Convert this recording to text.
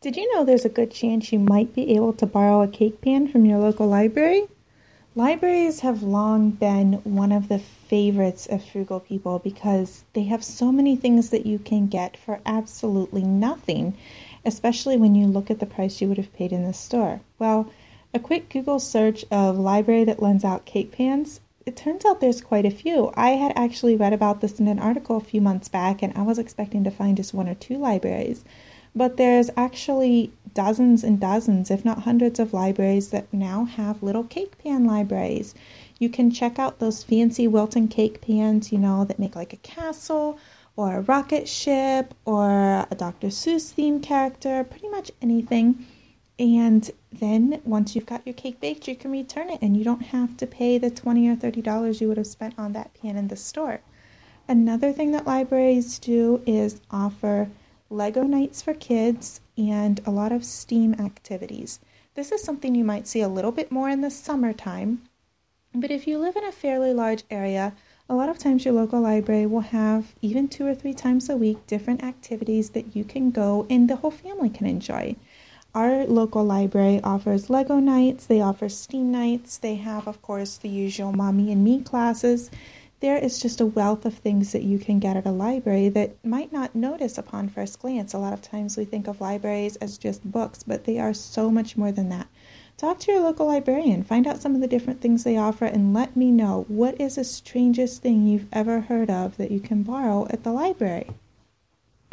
Did you know there's a good chance you might be able to borrow a cake pan from your local library? Libraries have long been one of the favorites of frugal people because they have so many things that you can get for absolutely nothing, especially when you look at the price you would have paid in the store. Well, a quick Google search of library that lends out cake pans, it turns out there's quite a few. I had actually read about this in an article a few months back and I was expecting to find just one or two libraries. But there's actually dozens and dozens, if not hundreds, of libraries that now have little cake pan libraries. You can check out those fancy Wilton cake pans, you know, that make like a castle or a rocket ship or a Dr. Seuss theme character, pretty much anything. And then once you've got your cake baked, you can return it and you don't have to pay the 20 or $30 you would have spent on that pan in the store. Another thing that libraries do is offer Lego nights for kids, and a lot of STEAM activities. This is something you might see a little bit more in the summertime, but if you live in a fairly large area, a lot of times your local library will have even two or three times a week different activities that you can go and the whole family can enjoy. Our local library offers Lego nights, they offer STEAM nights, they have, of course, the usual mommy and me classes there is just a wealth of things that you can get at a library that might not notice upon first glance. A lot of times we think of libraries as just books, but they are so much more than that. Talk to your local librarian, find out some of the different things they offer, and let me know what is the strangest thing you've ever heard of that you can borrow at the library.